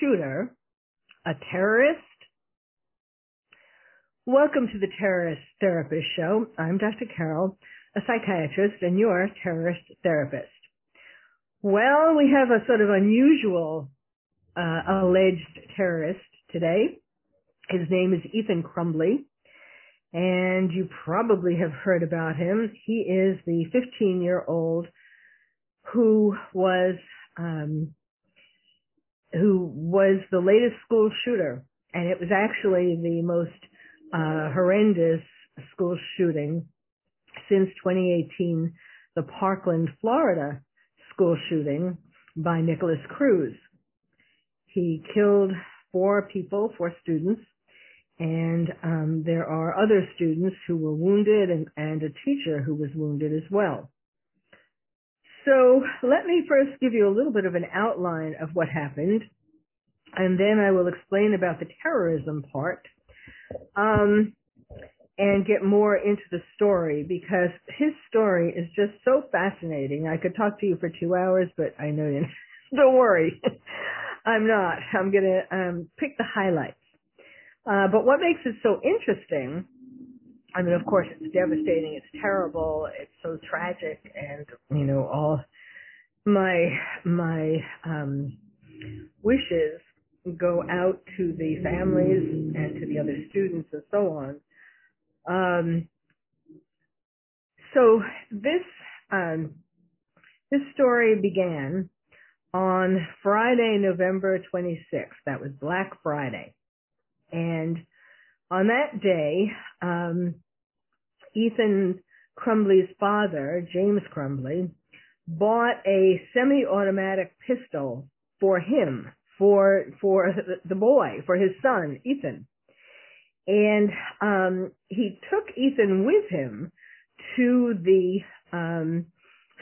shooter, a terrorist. Welcome to the Terrorist Therapist Show. I'm Dr. Carol, a psychiatrist and your terrorist therapist. Well, we have a sort of unusual uh, alleged terrorist today. His name is Ethan Crumbley, and you probably have heard about him. He is the 15 year old who was um, who was the latest school shooter, and it was actually the most uh, horrendous school shooting since 2018, the Parkland, Florida school shooting by Nikolas Cruz. He killed four people, four students, and um, there are other students who were wounded and, and a teacher who was wounded as well. So let me first give you a little bit of an outline of what happened, and then I will explain about the terrorism part, um, and get more into the story because his story is just so fascinating. I could talk to you for two hours, but I know you. Don't worry, I'm not. I'm gonna um, pick the highlights. Uh, but what makes it so interesting I mean, of course, it's devastating. It's terrible. It's so tragic, and you know, all my my um, wishes go out to the families and to the other students and so on. Um, so this um, this story began on Friday, November 26th. That was Black Friday, and on that day, um, Ethan Crumbley's father, James Crumbley, bought a semi-automatic pistol for him, for for the boy, for his son, Ethan. And um, he took Ethan with him to the um,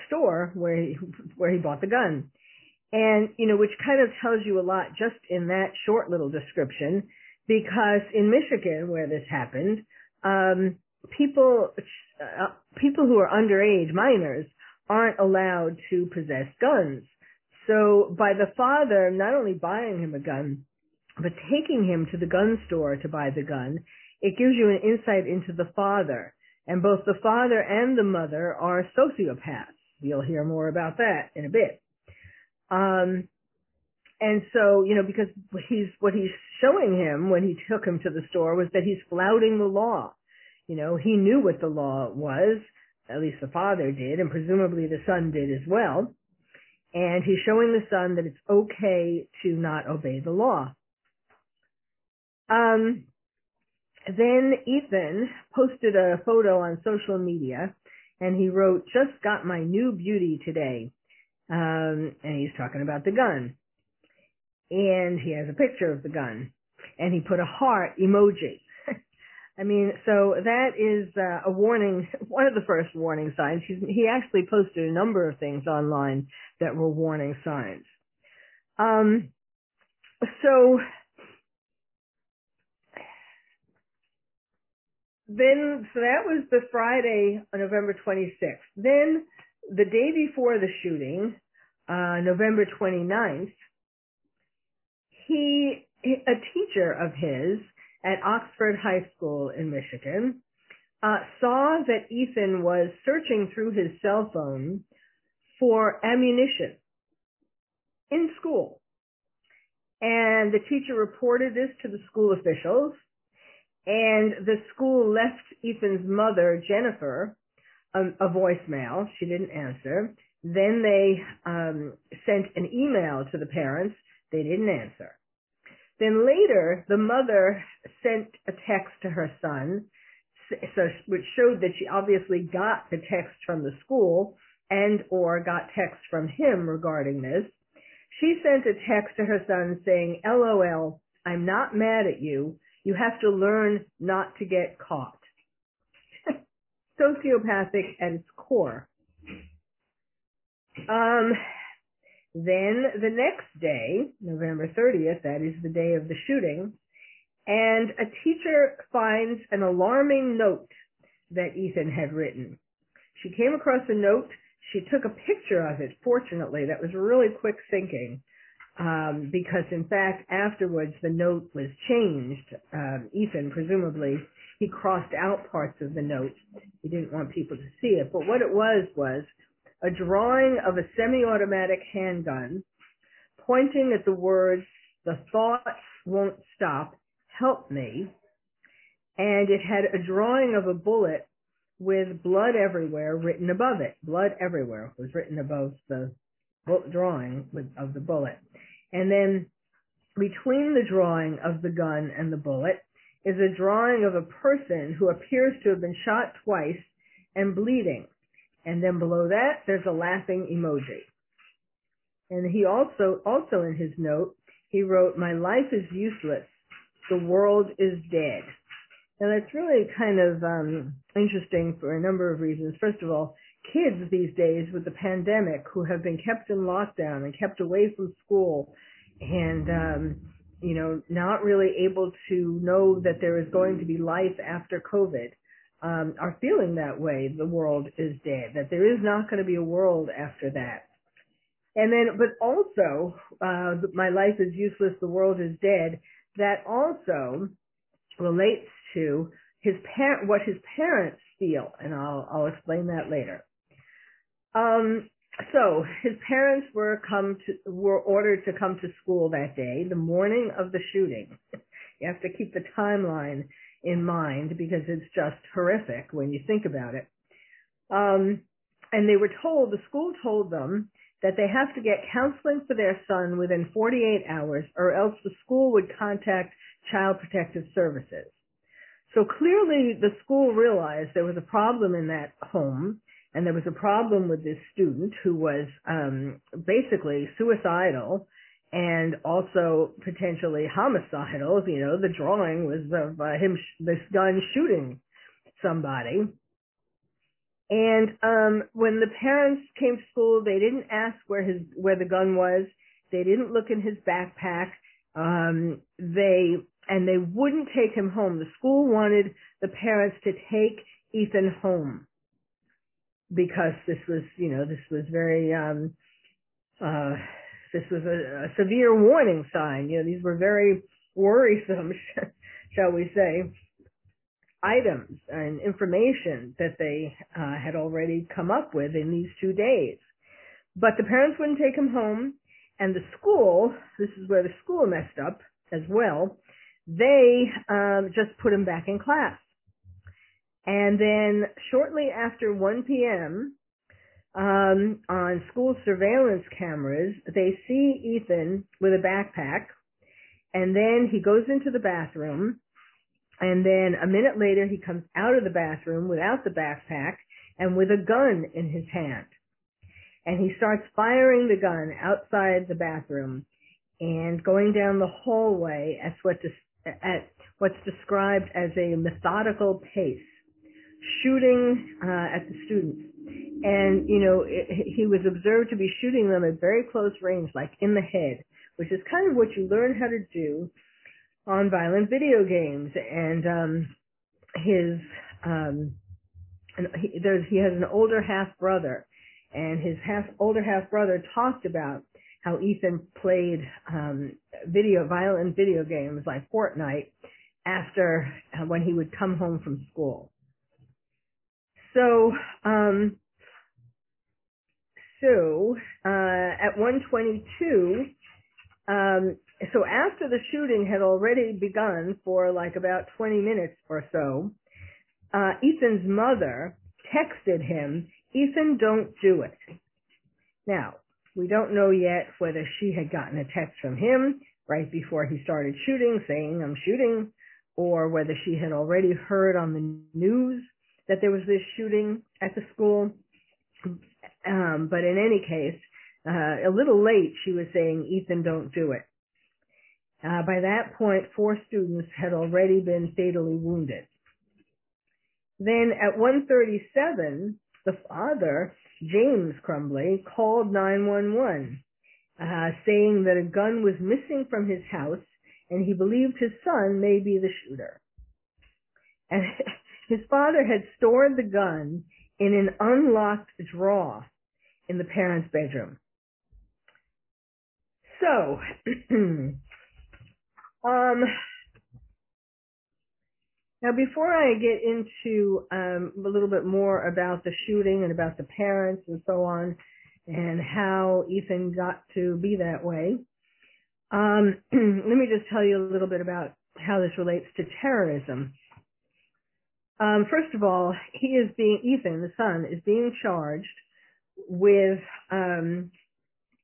store where he, where he bought the gun. And, you know, which kind of tells you a lot just in that short little description, because in Michigan, where this happened, um, people uh, people who are underage minors aren't allowed to possess guns. So by the father not only buying him a gun, but taking him to the gun store to buy the gun, it gives you an insight into the father. And both the father and the mother are sociopaths. You'll hear more about that in a bit. Um, and so, you know, because he's, what he's showing him when he took him to the store was that he's flouting the law. You know, he knew what the law was, at least the father did, and presumably the son did as well. And he's showing the son that it's okay to not obey the law. Um, then Ethan posted a photo on social media and he wrote, just got my new beauty today. Um, and he's talking about the gun. And he has a picture of the gun. And he put a heart emoji. I mean, so that is uh, a warning, one of the first warning signs. He's, he actually posted a number of things online that were warning signs. Um, so then, so that was the Friday, November 26th. Then the day before the shooting, uh, November 29th, he, a teacher of his, at Oxford High School in Michigan, uh, saw that Ethan was searching through his cell phone for ammunition in school. And the teacher reported this to the school officials, and the school left Ethan's mother, Jennifer, a, a voicemail. She didn't answer. Then they um, sent an email to the parents. They didn't answer. Then later, the mother sent a text to her son, so, which showed that she obviously got the text from the school and or got text from him regarding this. She sent a text to her son saying, LOL, I'm not mad at you. You have to learn not to get caught. Sociopathic at its core. Um, then the next day, November 30th, that is the day of the shooting, and a teacher finds an alarming note that Ethan had written. She came across a note. She took a picture of it, fortunately. That was really quick thinking. Um, because in fact, afterwards the note was changed. Um, Ethan, presumably, he crossed out parts of the note. He didn't want people to see it. But what it was was a drawing of a semi-automatic handgun pointing at the words, the thoughts won't stop, help me. And it had a drawing of a bullet with blood everywhere written above it. Blood everywhere was written above the drawing of the bullet. And then between the drawing of the gun and the bullet is a drawing of a person who appears to have been shot twice and bleeding. And then below that, there's a laughing emoji. And he also, also in his note, he wrote, my life is useless. The world is dead. And that's really kind of um, interesting for a number of reasons. First of all, kids these days with the pandemic who have been kept in lockdown and kept away from school and, um, you know, not really able to know that there is going to be life after COVID um, are feeling that way. The world is dead, that there is not going to be a world after that. And then, but also, uh, my life is useless, the world is dead, that also relates to his parent, what his parents feel, and I'll, I'll explain that later. Um, so his parents were come to were ordered to come to school that day, the morning of the shooting. You have to keep the timeline in mind because it's just horrific when you think about it. Um, and they were told, the school told them that they have to get counseling for their son within 48 hours or else the school would contact Child Protective Services. So clearly the school realized there was a problem in that home and there was a problem with this student who was um, basically suicidal and also potentially homicidal. You know, the drawing was of uh, him, sh- this gun shooting somebody. And um, when the parents came to school, they didn't ask where his where the gun was. They didn't look in his backpack. Um, they and they wouldn't take him home. The school wanted the parents to take Ethan home because this was, you know, this was very um, uh, this was a, a severe warning sign. You know, these were very worrisome, shall we say, items and information that they uh, had already come up with in these two days. But the parents wouldn't take him home, and the school, this is where the school messed up as well, they um, just put him back in class. And then shortly after 1 p.m., um, on school surveillance cameras, they see Ethan with a backpack, and then he goes into the bathroom, and then a minute later he comes out of the bathroom without the backpack and with a gun in his hand. And he starts firing the gun outside the bathroom and going down the hallway at, what at what's described as a methodical pace, shooting uh, at the students and you know it, he was observed to be shooting them at very close range, like in the head, which is kind of what you learn how to do on violent video games. And um, his um, and he, there's he has an older half brother, and his half older half brother talked about how Ethan played um, video violent video games like Fortnite after uh, when he would come home from school. So um, so uh, at 122, um, so after the shooting had already begun for like about 20 minutes or so, uh, Ethan's mother texted him, Ethan, don't do it. Now, we don't know yet whether she had gotten a text from him right before he started shooting saying, I'm shooting, or whether she had already heard on the news that there was this shooting at the school. Um, but in any case, uh, a little late, she was saying, Ethan, don't do it. Uh, by that point, four students had already been fatally wounded. Then at 137, the father, James Crumbley, called 911, uh, saying that a gun was missing from his house and he believed his son may be the shooter. And his father had stored the gun in an unlocked drawer in the parents' bedroom. So, um, now before I get into um, a little bit more about the shooting and about the parents and so on, and how Ethan got to be that way, um, let me just tell you a little bit about how this relates to terrorism. Um, first of all, he is being Ethan, the son, is being charged with um,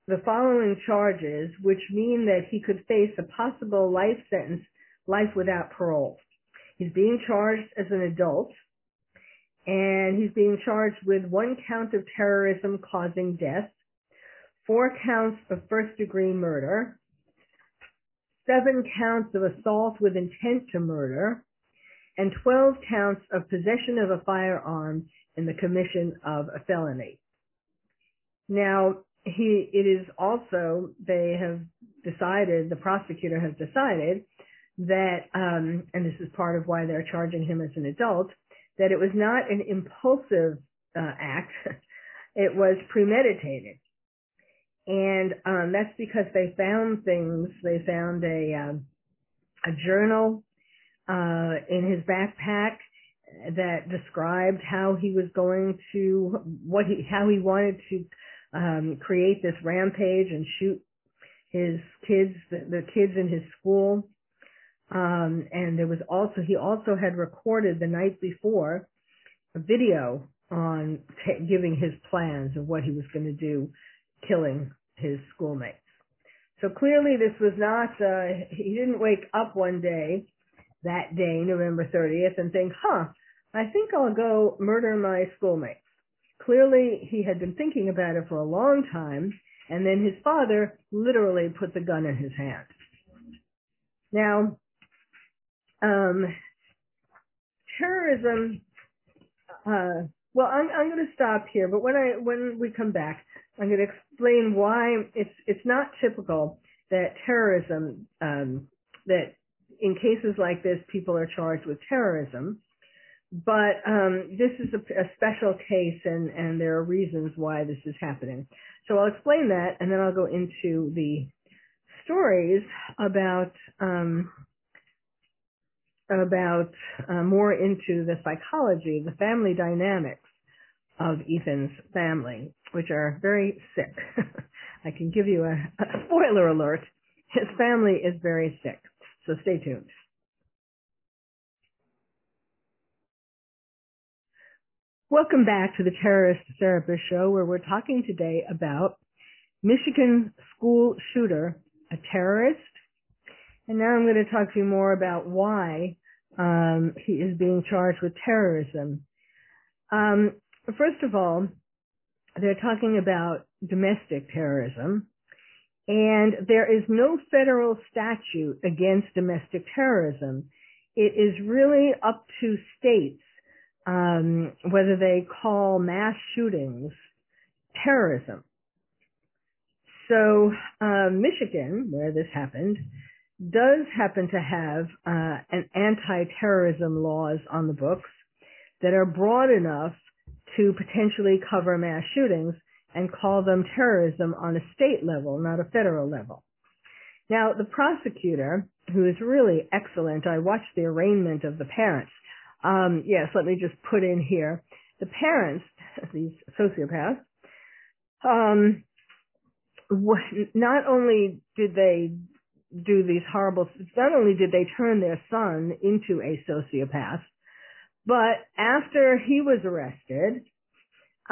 the following charges, which mean that he could face a possible life sentence, life without parole. He's being charged as an adult, and he's being charged with one count of terrorism causing death, four counts of first degree murder, seven counts of assault with intent to murder, and 12 counts of possession of a firearm in the commission of a felony. Now, he, it is also, they have decided, the prosecutor has decided that, um, and this is part of why they're charging him as an adult, that it was not an impulsive uh, act, it was premeditated. And um, that's because they found things. They found a um, a journal uh, in his backpack that described how he was going to what he how he wanted to um, create this rampage and shoot his kids the, the kids in his school. Um, and there was also he also had recorded the night before a video on t- giving his plans of what he was going to do, killing his schoolmates. So clearly this was not, uh, he didn't wake up one day, that day, November 30th, and think, huh, I think I'll go murder my schoolmates. Clearly he had been thinking about it for a long time, and then his father literally put the gun in his hand. Now, um, terrorism, uh, well, I'm, I'm going to stop here, but when I, when we come back, I'm going to explain why it's it's not typical that terrorism um, that in cases like this people are charged with terrorism, but um, this is a, a, special case and and there are reasons why this is happening. So I'll explain that and then I'll go into the stories about um, about uh, more into the psychology, the family dynamics of Ethan's family, which are very sick. I can give you a, a spoiler alert. His family is very sick. So stay tuned. Welcome back to the Terrorist Therapist Show, where we're talking today about Michigan school shooter, a terrorist. And now I'm going to talk to you more about why um, he is being charged with terrorism. Um, first of all, they're talking about domestic terrorism, and there is no federal statute against domestic terrorism. It is really up to states um, whether they call mass shootings terrorism. So um, Michigan, where this happened, does happen to have uh, an anti-terrorism laws on the books that are broad enough to potentially cover mass shootings and call them terrorism on a state level, not a federal level. Now, the prosecutor, who is really excellent, I watched the arraignment of the parents. Um, yes, let me just put in here. The parents, these sociopaths, um, not only did they do these horrible, not only did they turn their son into a sociopath, but after he was arrested,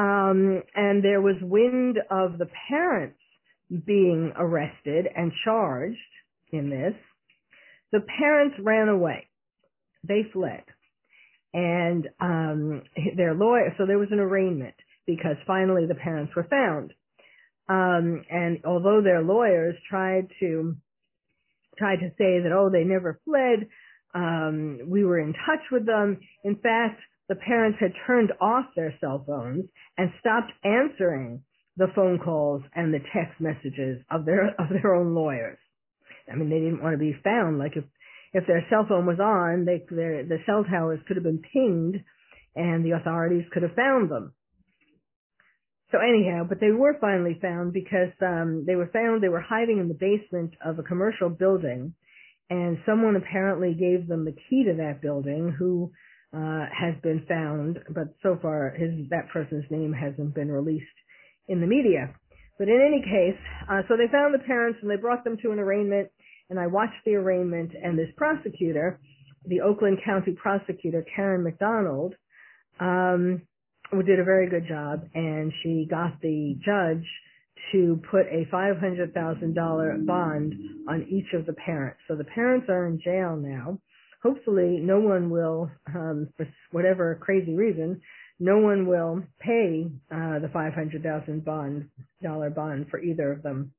um, and there was wind of the parents being arrested and charged in this, the parents ran away. They fled. And um, their lawyer, so there was an arraignment because finally the parents were found. Um, and although their lawyers tried to tried to say that oh they never fled, um, we were in touch with them. In fact, the parents had turned off their cell phones and stopped answering the phone calls and the text messages of their of their own lawyers. I mean, they didn't want to be found. Like if if their cell phone was on, they their the cell towers could have been pinged, and the authorities could have found them. So anyhow, but they were finally found because um, they were found. They were hiding in the basement of a commercial building, and someone apparently gave them the key to that building. Who uh, has been found, but so far his that person's name hasn't been released in the media. But in any case, uh, so they found the parents and they brought them to an arraignment, and I watched the arraignment, and this prosecutor, the Oakland County prosecutor Karen McDonald, um, did a very good job, and she got the judge to put a $500,000 bond on each of the parents. So the parents are in jail now. Hopefully, no one will, um, for whatever crazy reason, no one will pay uh, the $500,000 bond dollar bond for either of them,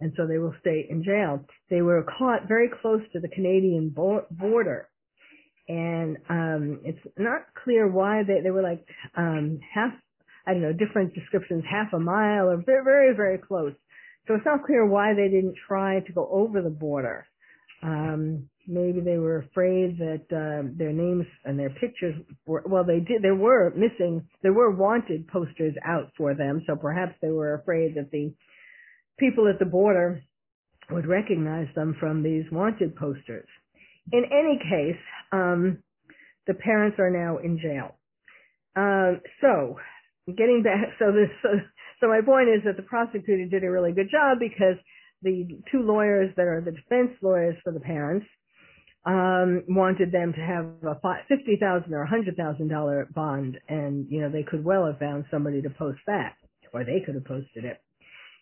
and so they will stay in jail. They were caught very close to the Canadian border, and um, it's not clear why they they were like um, half I don't know different descriptions half a mile or very very very close. So it's not clear why they didn't try to go over the border. Um, maybe they were afraid that uh, their names and their pictures were well they did there were missing there were wanted posters out for them so perhaps they were afraid that the people at the border would recognize them from these wanted posters. In any case um, the parents are now in jail. Um, so getting back so this so, so my point is that the prosecutor did a really good job because the two lawyers that are the defense lawyers for the parents um, wanted them to have a fifty thousand or a hundred thousand dollar bond, and you know they could well have found somebody to post that, or they could have posted it.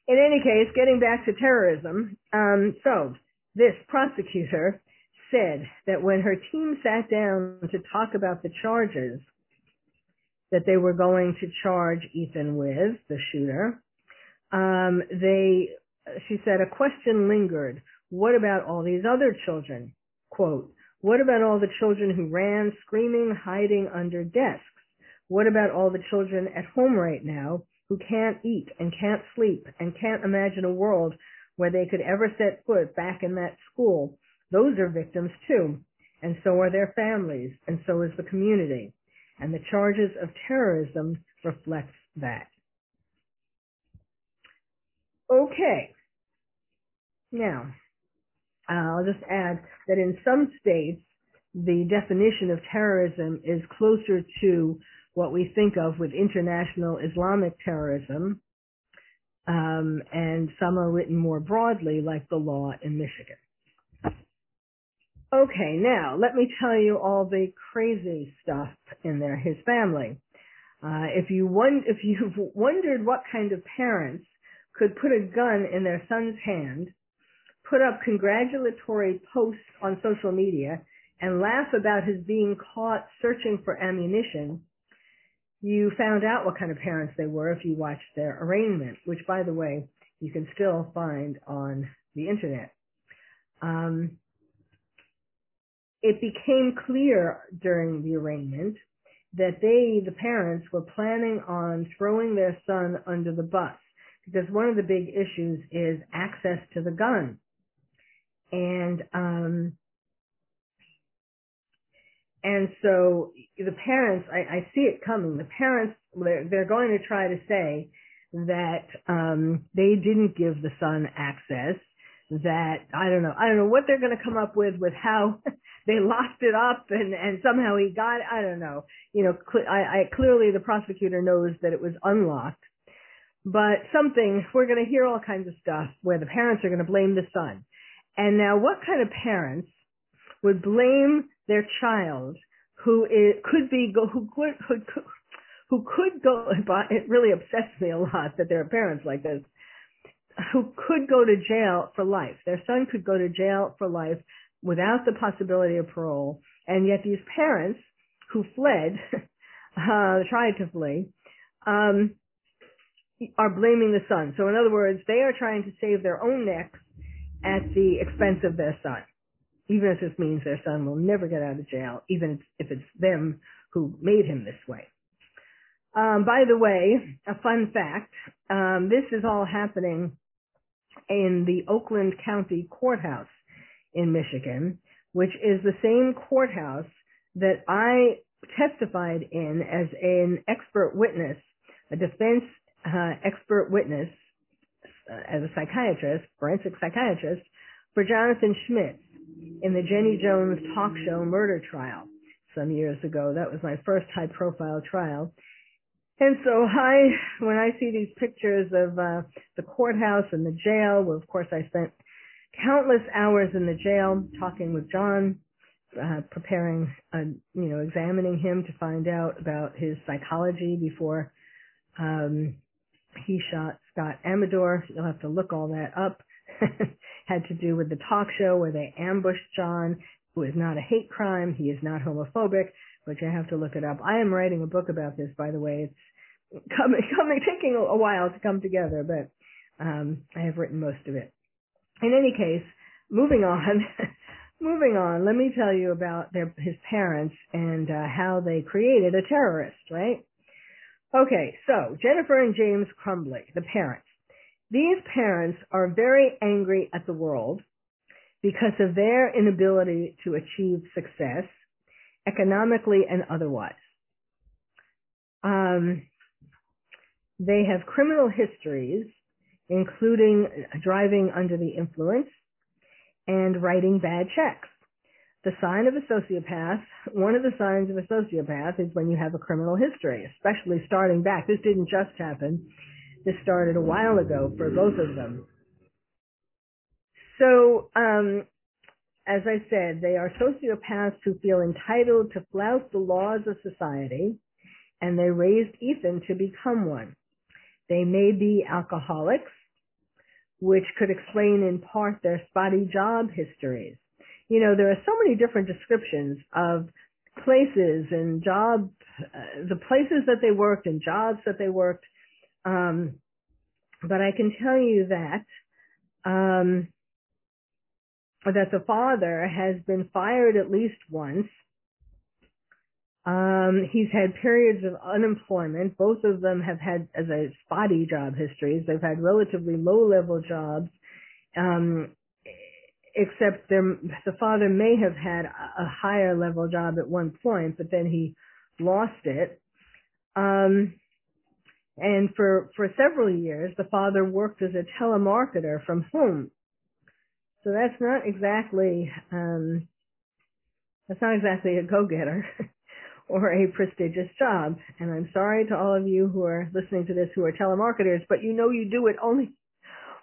In any case, getting back to terrorism, um, so this prosecutor said that when her team sat down to talk about the charges that they were going to charge Ethan with, the shooter, um, they she said a question lingered. What about all these other children? Quote, what about all the children who ran screaming, hiding under desks? What about all the children at home right now who can't eat and can't sleep and can't imagine a world where they could ever set foot back in that school? Those are victims too. And so are their families, and so is the community. And the charges of terrorism reflect that. Okay. Now, I'll just add that in some states, the definition of terrorism is closer to what we think of with international Islamic terrorism, um, and some are written more broadly, like the law in Michigan. Okay, now let me tell you all the crazy stuff in there. His family. Uh, if you won- if you've wondered what kind of parents could put a gun in their son's hand put up congratulatory posts on social media and laugh about his being caught searching for ammunition, you found out what kind of parents they were if you watched their arraignment, which, by the way, you can still find on the internet. Um, it became clear during the arraignment that they, the parents, were planning on throwing their son under the bus because one of the big issues is access to the gun and um and so the parents I, I see it coming. The parents they're, they're going to try to say that um they didn't give the son access that I don't know I don't know what they're going to come up with with how they locked it up and and somehow he got I don't know. You know cl- I, I clearly the prosecutor knows that it was unlocked. But something we're going to hear all kinds of stuff where the parents are going to blame the son and now what kind of parents would blame their child who is, could be, who could, who could, who could go, it really upsets me a lot that there are parents like this, who could go to jail for life. Their son could go to jail for life without the possibility of parole. And yet these parents who fled, uh, tried to flee, um, are blaming the son. So in other words, they are trying to save their own necks at the expense of their son. Even if this means their son will never get out of jail, even if it's them who made him this way. Um, by the way, a fun fact, um, this is all happening in the Oakland County Courthouse in Michigan, which is the same courthouse that I testified in as an expert witness, a defense uh, expert witness as a psychiatrist, forensic psychiatrist, for Jonathan Schmitz in the Jenny Jones talk show murder trial some years ago. That was my first high profile trial. And so I, when I see these pictures of uh, the courthouse and the jail, well, of course I spent countless hours in the jail talking with John, uh, preparing, uh, you know, examining him to find out about his psychology before um, he shot Scott Amedure. You'll have to look all that up. Had to do with the talk show where they ambushed John, who is not a hate crime. He is not homophobic, but you have to look it up. I am writing a book about this, by the way. It's coming, coming, taking a while to come together, but um, I have written most of it. In any case, moving on. moving on, let me tell you about their, his parents and uh, how they created a terrorist, right? Okay, so Jennifer and James Crumbley, the parents. These parents are very angry at the world because of their inability to achieve success economically and otherwise. Um, they have criminal histories, including driving under the influence and writing bad checks the sign of a sociopath, one of the signs of a sociopath is when you have a criminal history, especially starting back. This didn't just happen. This started a while ago for both of them. So, um, as I said, they are sociopaths who feel entitled to flout the laws of society, and they raised Ethan to become one. They may be alcoholics, which could explain in part their spotty job histories you know, there are so many different descriptions of places and job, uh, the places that they worked and jobs that they worked. Um, but I can tell you that, um, that the father has been fired at least once. Um, he's had periods of unemployment. Both of them have had, as a spotty job histories, they've had relatively low level jobs. Um, except the father may have had a higher level job at one point, but then he lost it. Um, and for, for several years, the father worked as a telemarketer from home. So that's not exactly, um, that's not exactly a go-getter or a prestigious job. And I'm sorry to all of you who are listening to this who are telemarketers, but you know you do it only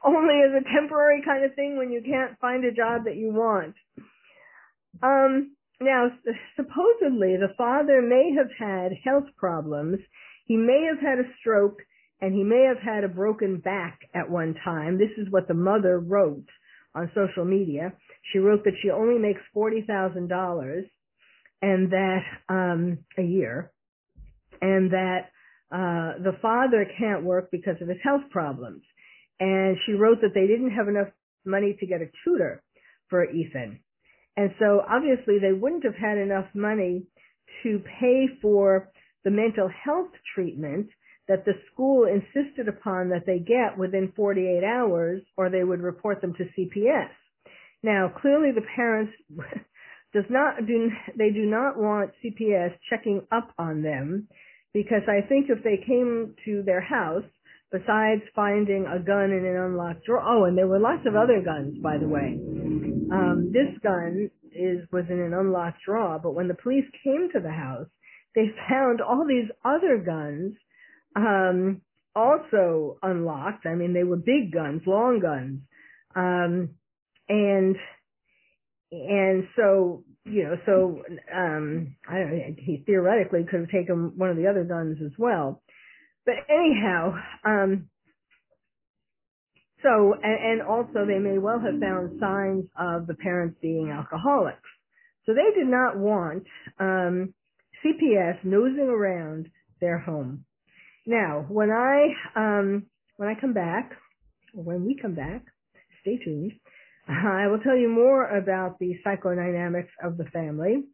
only as a temporary kind of thing when you can't find a job that you want. Um, now, supposedly the father may have had health problems. He may have had a stroke and he may have had a broken back at one time. This is what the mother wrote on social media. She wrote that she only makes $40,000 and that, um, a year and that, uh, the father can't work because of his health problems and she wrote that they didn't have enough money to get a tutor for Ethan. And so obviously they wouldn't have had enough money to pay for the mental health treatment that the school insisted upon that they get within 48 hours or they would report them to CPS. Now, clearly the parents does not do they do not want CPS checking up on them because I think if they came to their house besides finding a gun in an unlocked drawer. Oh, and there were lots of other guns, by the way. Um, this gun is was in an unlocked drawer, but when the police came to the house, they found all these other guns, um, also unlocked. I mean, they were big guns, long guns, um, and and so you know, so um, I he theoretically could have taken one of the other guns as well. But anyhow, um, so, and, and also they may well have found signs of the parents being alcoholics. So they did not want um, CPS nosing around their home. Now, when I um, when I come back, or when we come back, stay tuned. I will tell you more about the psychodynamics of the family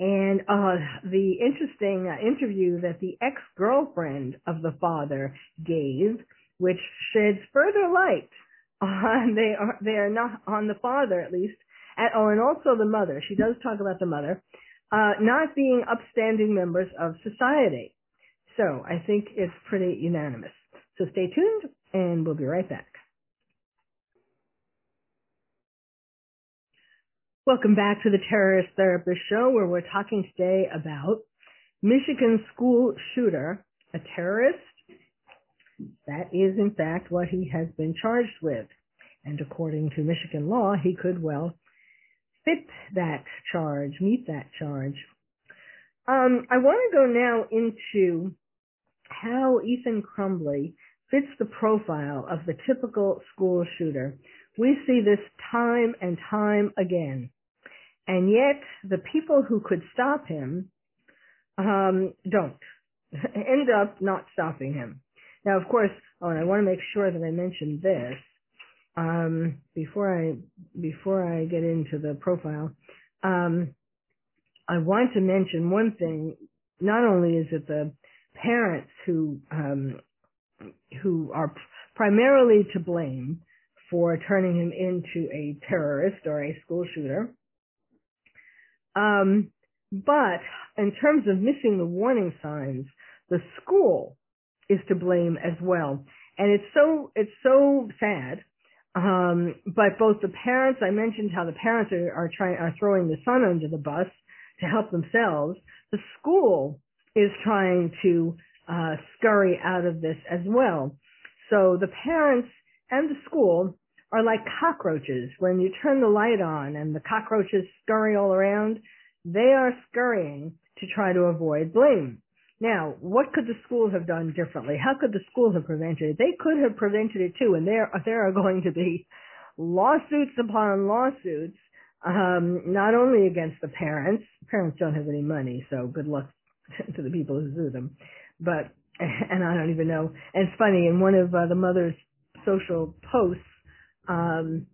and uh, the interesting uh, interview that the ex-girlfriend of the father gave, which sheds further light on they are they are not on the father at least, and, oh, and also the mother. She does talk about the mother uh, not being upstanding members of society. So I think it's pretty unanimous. So stay tuned, and we'll be right back. Welcome back to the Terrorist Therapist Show, where we're talking today about Michigan school shooter, a terrorist. That is, in fact, what he has been charged with. And according to Michigan law, he could well fit that charge, meet that charge. Um, I want to go now into how Ethan Crumbley fits the profile of the typical school shooter. We see this time and time again. And yet the people who could stop him um, don't end up not stopping him. Now, of course, oh, and I want to make sure that I mention this um, before I before I get into the profile. Um, I want to mention one thing. Not only is it the parents who um, who are primarily to blame for turning him into a terrorist or a school shooter, um, but in terms of missing the warning signs, the school is to blame as well. And it's so it's so sad. Um, but both the parents, I mentioned how the parents are, are trying are throwing the son under the bus to help themselves. The school is trying to uh, scurry out of this as well. So the parents and the school are like cockroaches. When you turn the light on and the cockroaches scurry all around, they are scurrying to try to avoid blame. Now, what could the school have done differently? How could the school have prevented it? They could have prevented it too, and there there are going to be lawsuits upon lawsuits, um, not only against the parents. Parents don't have any money, so good luck to the people who sue them. But and I don't even know. And it's funny in one of uh, the mother's social posts, um,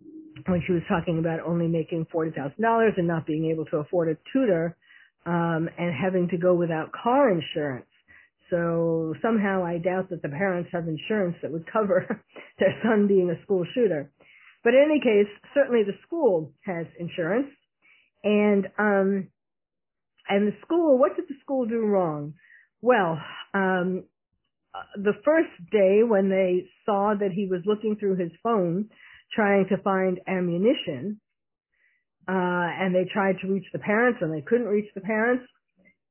when she was talking about only making forty thousand dollars and not being able to afford a tutor, um, and having to go without car insurance. So somehow I doubt that the parents have insurance that would cover their son being a school shooter. But in any case, certainly the school has insurance, and um, and the school. What did the school do wrong? Well, um, the first day when they saw that he was looking through his phone trying to find ammunition, uh, and they tried to reach the parents and they couldn't reach the parents,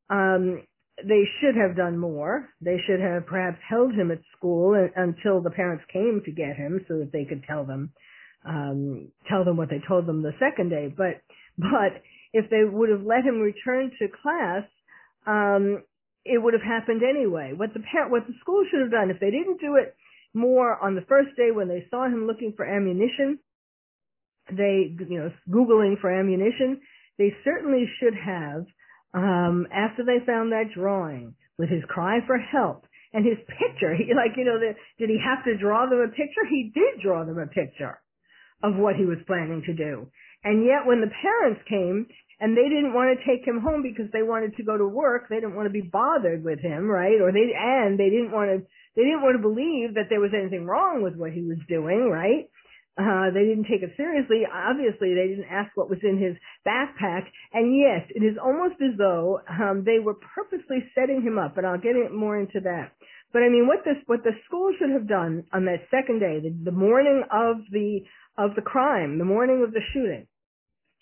um, they should have done more. They should have perhaps held him at school until the parents came to get him so that they could tell them, um, tell them what they told them the second day. But, but if they would have let him return to class, um, it would have happened anyway. What the parent, what the school should have done, if they didn't do it more on the first day when they saw him looking for ammunition, they, you know, Googling for ammunition, they certainly should have, um, after they found that drawing with his cry for help and his picture, he, like, you know, the, did he have to draw them a picture? He did draw them a picture of what he was planning to do. And yet when the parents came and they didn't want to take him home because they wanted to go to work. They didn't want to be bothered with him, right? Or they and they didn't want to they didn't want to believe that there was anything wrong with what he was doing, right? Uh, they didn't take it seriously. Obviously, they didn't ask what was in his backpack. And yes, it is almost as though um, they were purposely setting him up. But I'll get more into that. But I mean, what this what the school should have done on that second day, the, the morning of the of the crime, the morning of the shooting,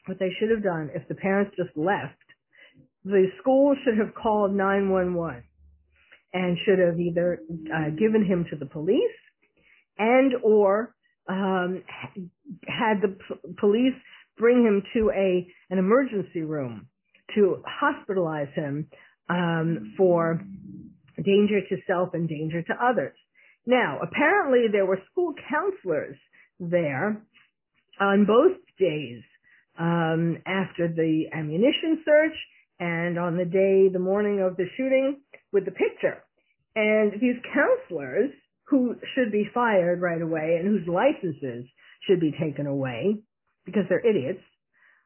what they should have done if the parents just left, the school should have called 911 and should have either uh, given him to the police and or um, had the p- police bring him to a an emergency room to hospitalize him um, for danger to self and danger to others. Now, apparently there were school counselors there on both days um, after the ammunition search and on the day, the morning of the shooting with the picture. And these counselors who should be fired right away and whose licenses should be taken away because they're idiots,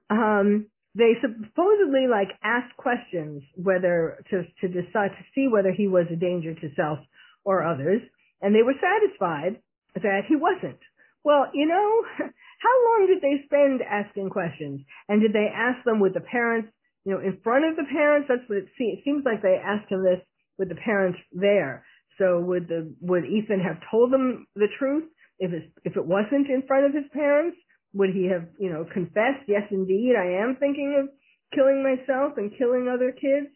um, they supposedly like asked questions whether to to decide to see whether he was a danger to self or others, and they were satisfied that he wasn't. Well, you know, how long did they spend asking questions? And did they ask them with the parents, you know, in front of the parents? That's what it seems. It seems like they asked him this with the parents there. So would the would Ethan have told them the truth if it if it wasn't in front of his parents? Would he have you know confessed? Yes, indeed, I am thinking of killing myself and killing other kids.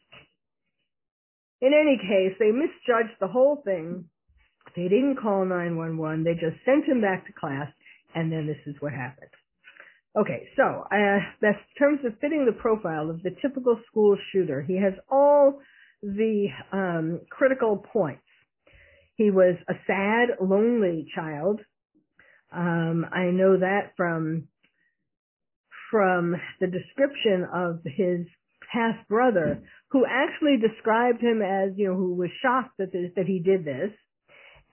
In any case, they misjudged the whole thing. They didn't call 911. They just sent him back to class, and then this is what happened. Okay, so uh, in terms of fitting the profile of the typical school shooter, he has all the um, critical points. He was a sad, lonely child. Um, I know that from from the description of his half brother, who actually described him as you know who was shocked that this, that he did this,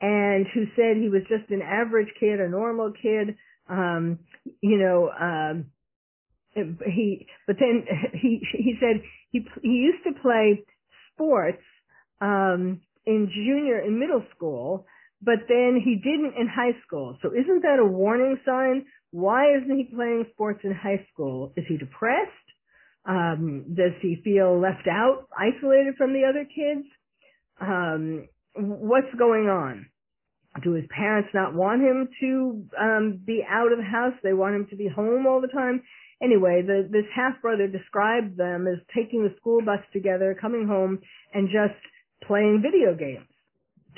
and who said he was just an average kid, a normal kid. Um, you know, um, he but then he he said he he used to play sports um, in junior and middle school, but then he didn't in high school. So isn't that a warning sign? Why isn't he playing sports in high school? Is he depressed? Um, does he feel left out, isolated from the other kids? Um, what's going on? Do his parents not want him to um, be out of the house? They want him to be home all the time. Anyway, the, this half brother described them as taking the school bus together, coming home, and just playing video games.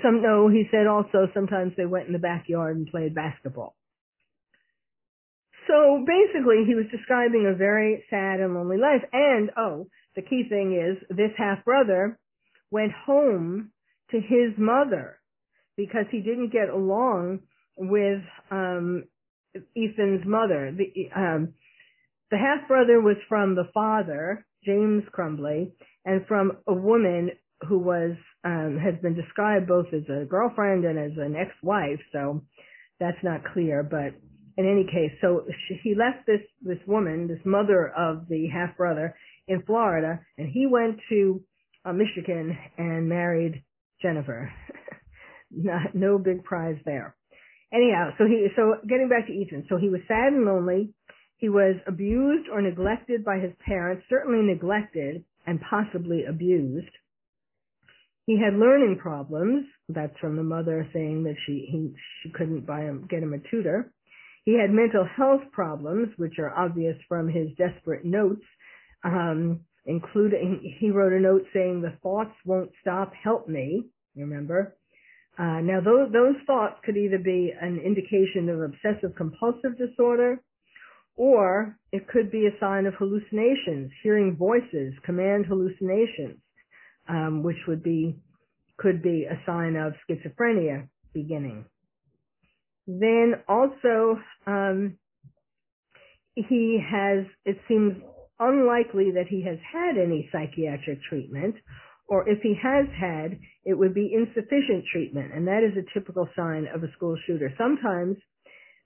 Some no, he said also sometimes they went in the backyard and played basketball. So basically, he was describing a very sad and lonely life. And oh, the key thing is this half brother went home to his mother because he didn't get along with um, Ethan's mother. The um, the half brother was from the father, James Crumbley, and from a woman who was um, has been described both as a girlfriend and as an ex-wife. So that's not clear, but in any case, so she, he left this this woman, this mother of the half brother, in Florida, and he went to uh, Michigan and married Jennifer. Not, no big prize there. Anyhow, so he so getting back to Ethan, so he was sad and lonely. He was abused or neglected by his parents, certainly neglected and possibly abused. He had learning problems. That's from the mother saying that she he, she couldn't buy him get him a tutor. He had mental health problems, which are obvious from his desperate notes, um, including he wrote a note saying the thoughts won't stop, help me. You Remember? Uh, now those those thoughts could either be an indication of obsessive compulsive disorder, or it could be a sign of hallucinations, hearing voices, command hallucinations um, which would be could be a sign of schizophrenia beginning. Then also um, he has it seems unlikely that he has had any psychiatric treatment or if he has had, it would be insufficient treatment, and that is a typical sign of a school shooter. Sometimes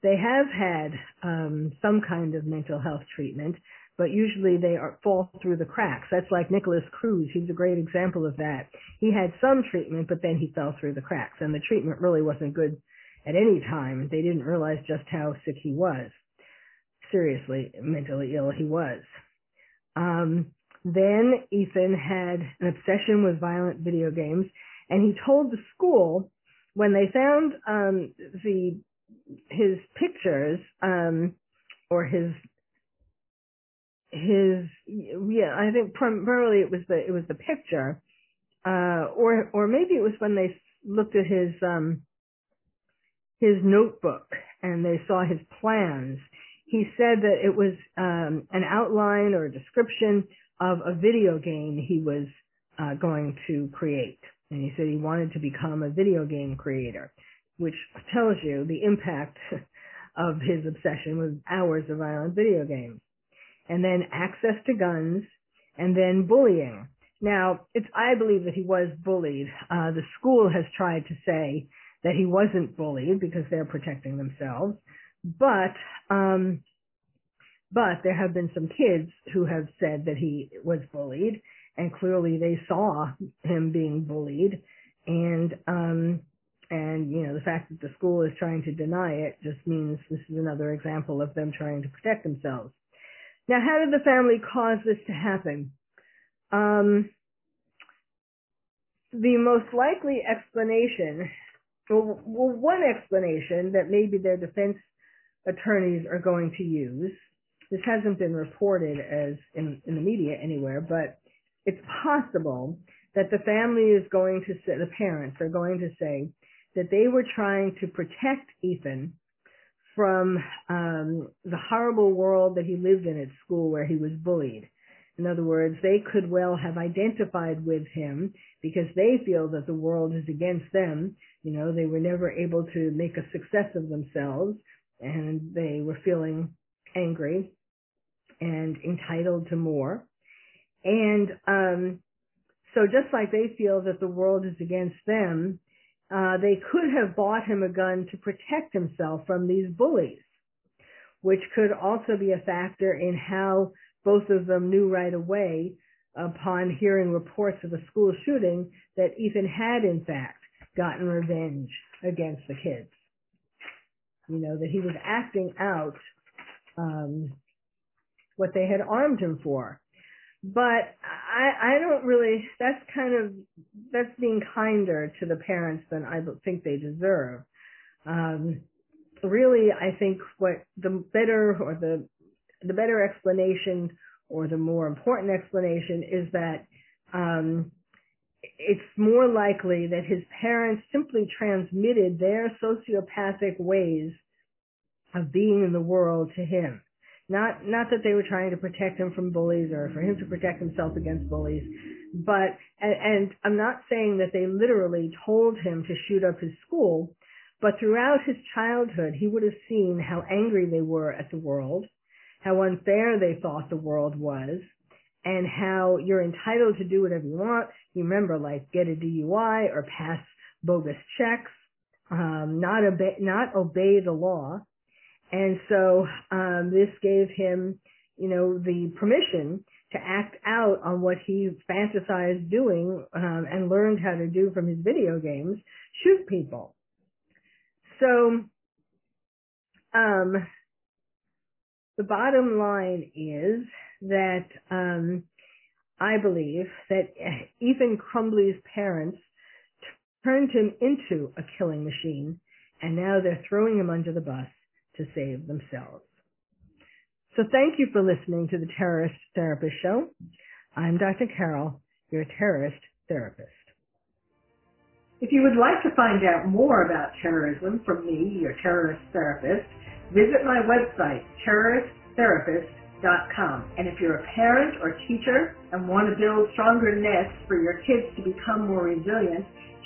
they have had um, some kind of mental health treatment, but usually they are, fall through the cracks. That's like Nikolas Cruz. He's a great example of that. He had some treatment, but then he fell through the cracks, and the treatment really wasn't good at any time. They didn't realize just how sick he was. Seriously, mentally ill he was. Um, then Ethan had an obsession with violent video games, and he told the school when they found um, the his pictures um, or his his yeah i think primarily it was the it was the picture uh or or maybe it was when they looked at his um his notebook and they saw his plans. He said that it was um an outline or a description of a video game he was uh going to create and he said he wanted to become a video game creator which tells you the impact of his obsession with hours of violent video games and then access to guns, and then bullying. Now, it's I believe that he was bullied. Uh, the school has tried to say that he wasn't bullied because they're protecting themselves, but um, but there have been some kids who have said that he was bullied, and clearly they saw him being bullied, and um, and you know the fact that the school is trying to deny it just means this is another example of them trying to protect themselves. Now, how did the family cause this to happen? Um, the most likely explanation, well, well, one explanation that maybe their defense attorneys are going to use, this hasn't been reported as in, in the media anywhere, but it's possible that the family is going to say, the parents are going to say that they were trying to protect Ethan from um, the horrible world that he lived in at school where he was bullied. In other words, they could well have identified with him because they feel that the world is against them. You know, they were never able to make a success of themselves and they were feeling angry and entitled to more. And um, so just like they feel that the world is against them, uh, they could have bought him a gun to protect himself from these bullies, which could also be a factor in how both of them knew right away upon hearing reports of the school shooting that Ethan had in fact gotten revenge against the kids. You know, that he was acting out um, what they had armed him for. But I, I don't really, that's kind of, that's being kinder to the parents than I think they deserve. Um, really, I think what the better or the the better explanation or the more important explanation is that um, it's more likely that his parents simply transmitted their sociopathic ways of being in the world to him. Not not that they were trying to protect him from bullies or for him to protect himself against bullies, but and, and I'm not saying that they literally told him to shoot up his school, but throughout his childhood he would have seen how angry they were at the world, how unfair they thought the world was, and how you're entitled to do whatever you want. You remember, like get a DUI or pass bogus checks, um, not obey, not obey the law. And so um, this gave him, you know, the permission to act out on what he fantasized doing um, and learned how to do from his video games, shoot people. So um, the bottom line is that um, I believe that Ethan Crumbley's parents turned him into a killing machine, and now they're throwing him under the bus to save themselves. So thank you for listening to the Terrorist Therapist Show. I'm Dr. Carol, your terrorist therapist. If you would like to find out more about terrorism from me, your terrorist therapist, visit my website, terroristtherapist.com. And if you're a parent or teacher and want to build stronger nests for your kids to become more resilient,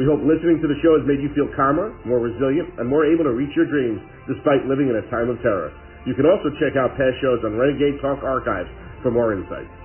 We hope listening to the show has made you feel calmer, more resilient, and more able to reach your dreams despite living in a time of terror. You can also check out past shows on Renegade Talk Archives for more insights.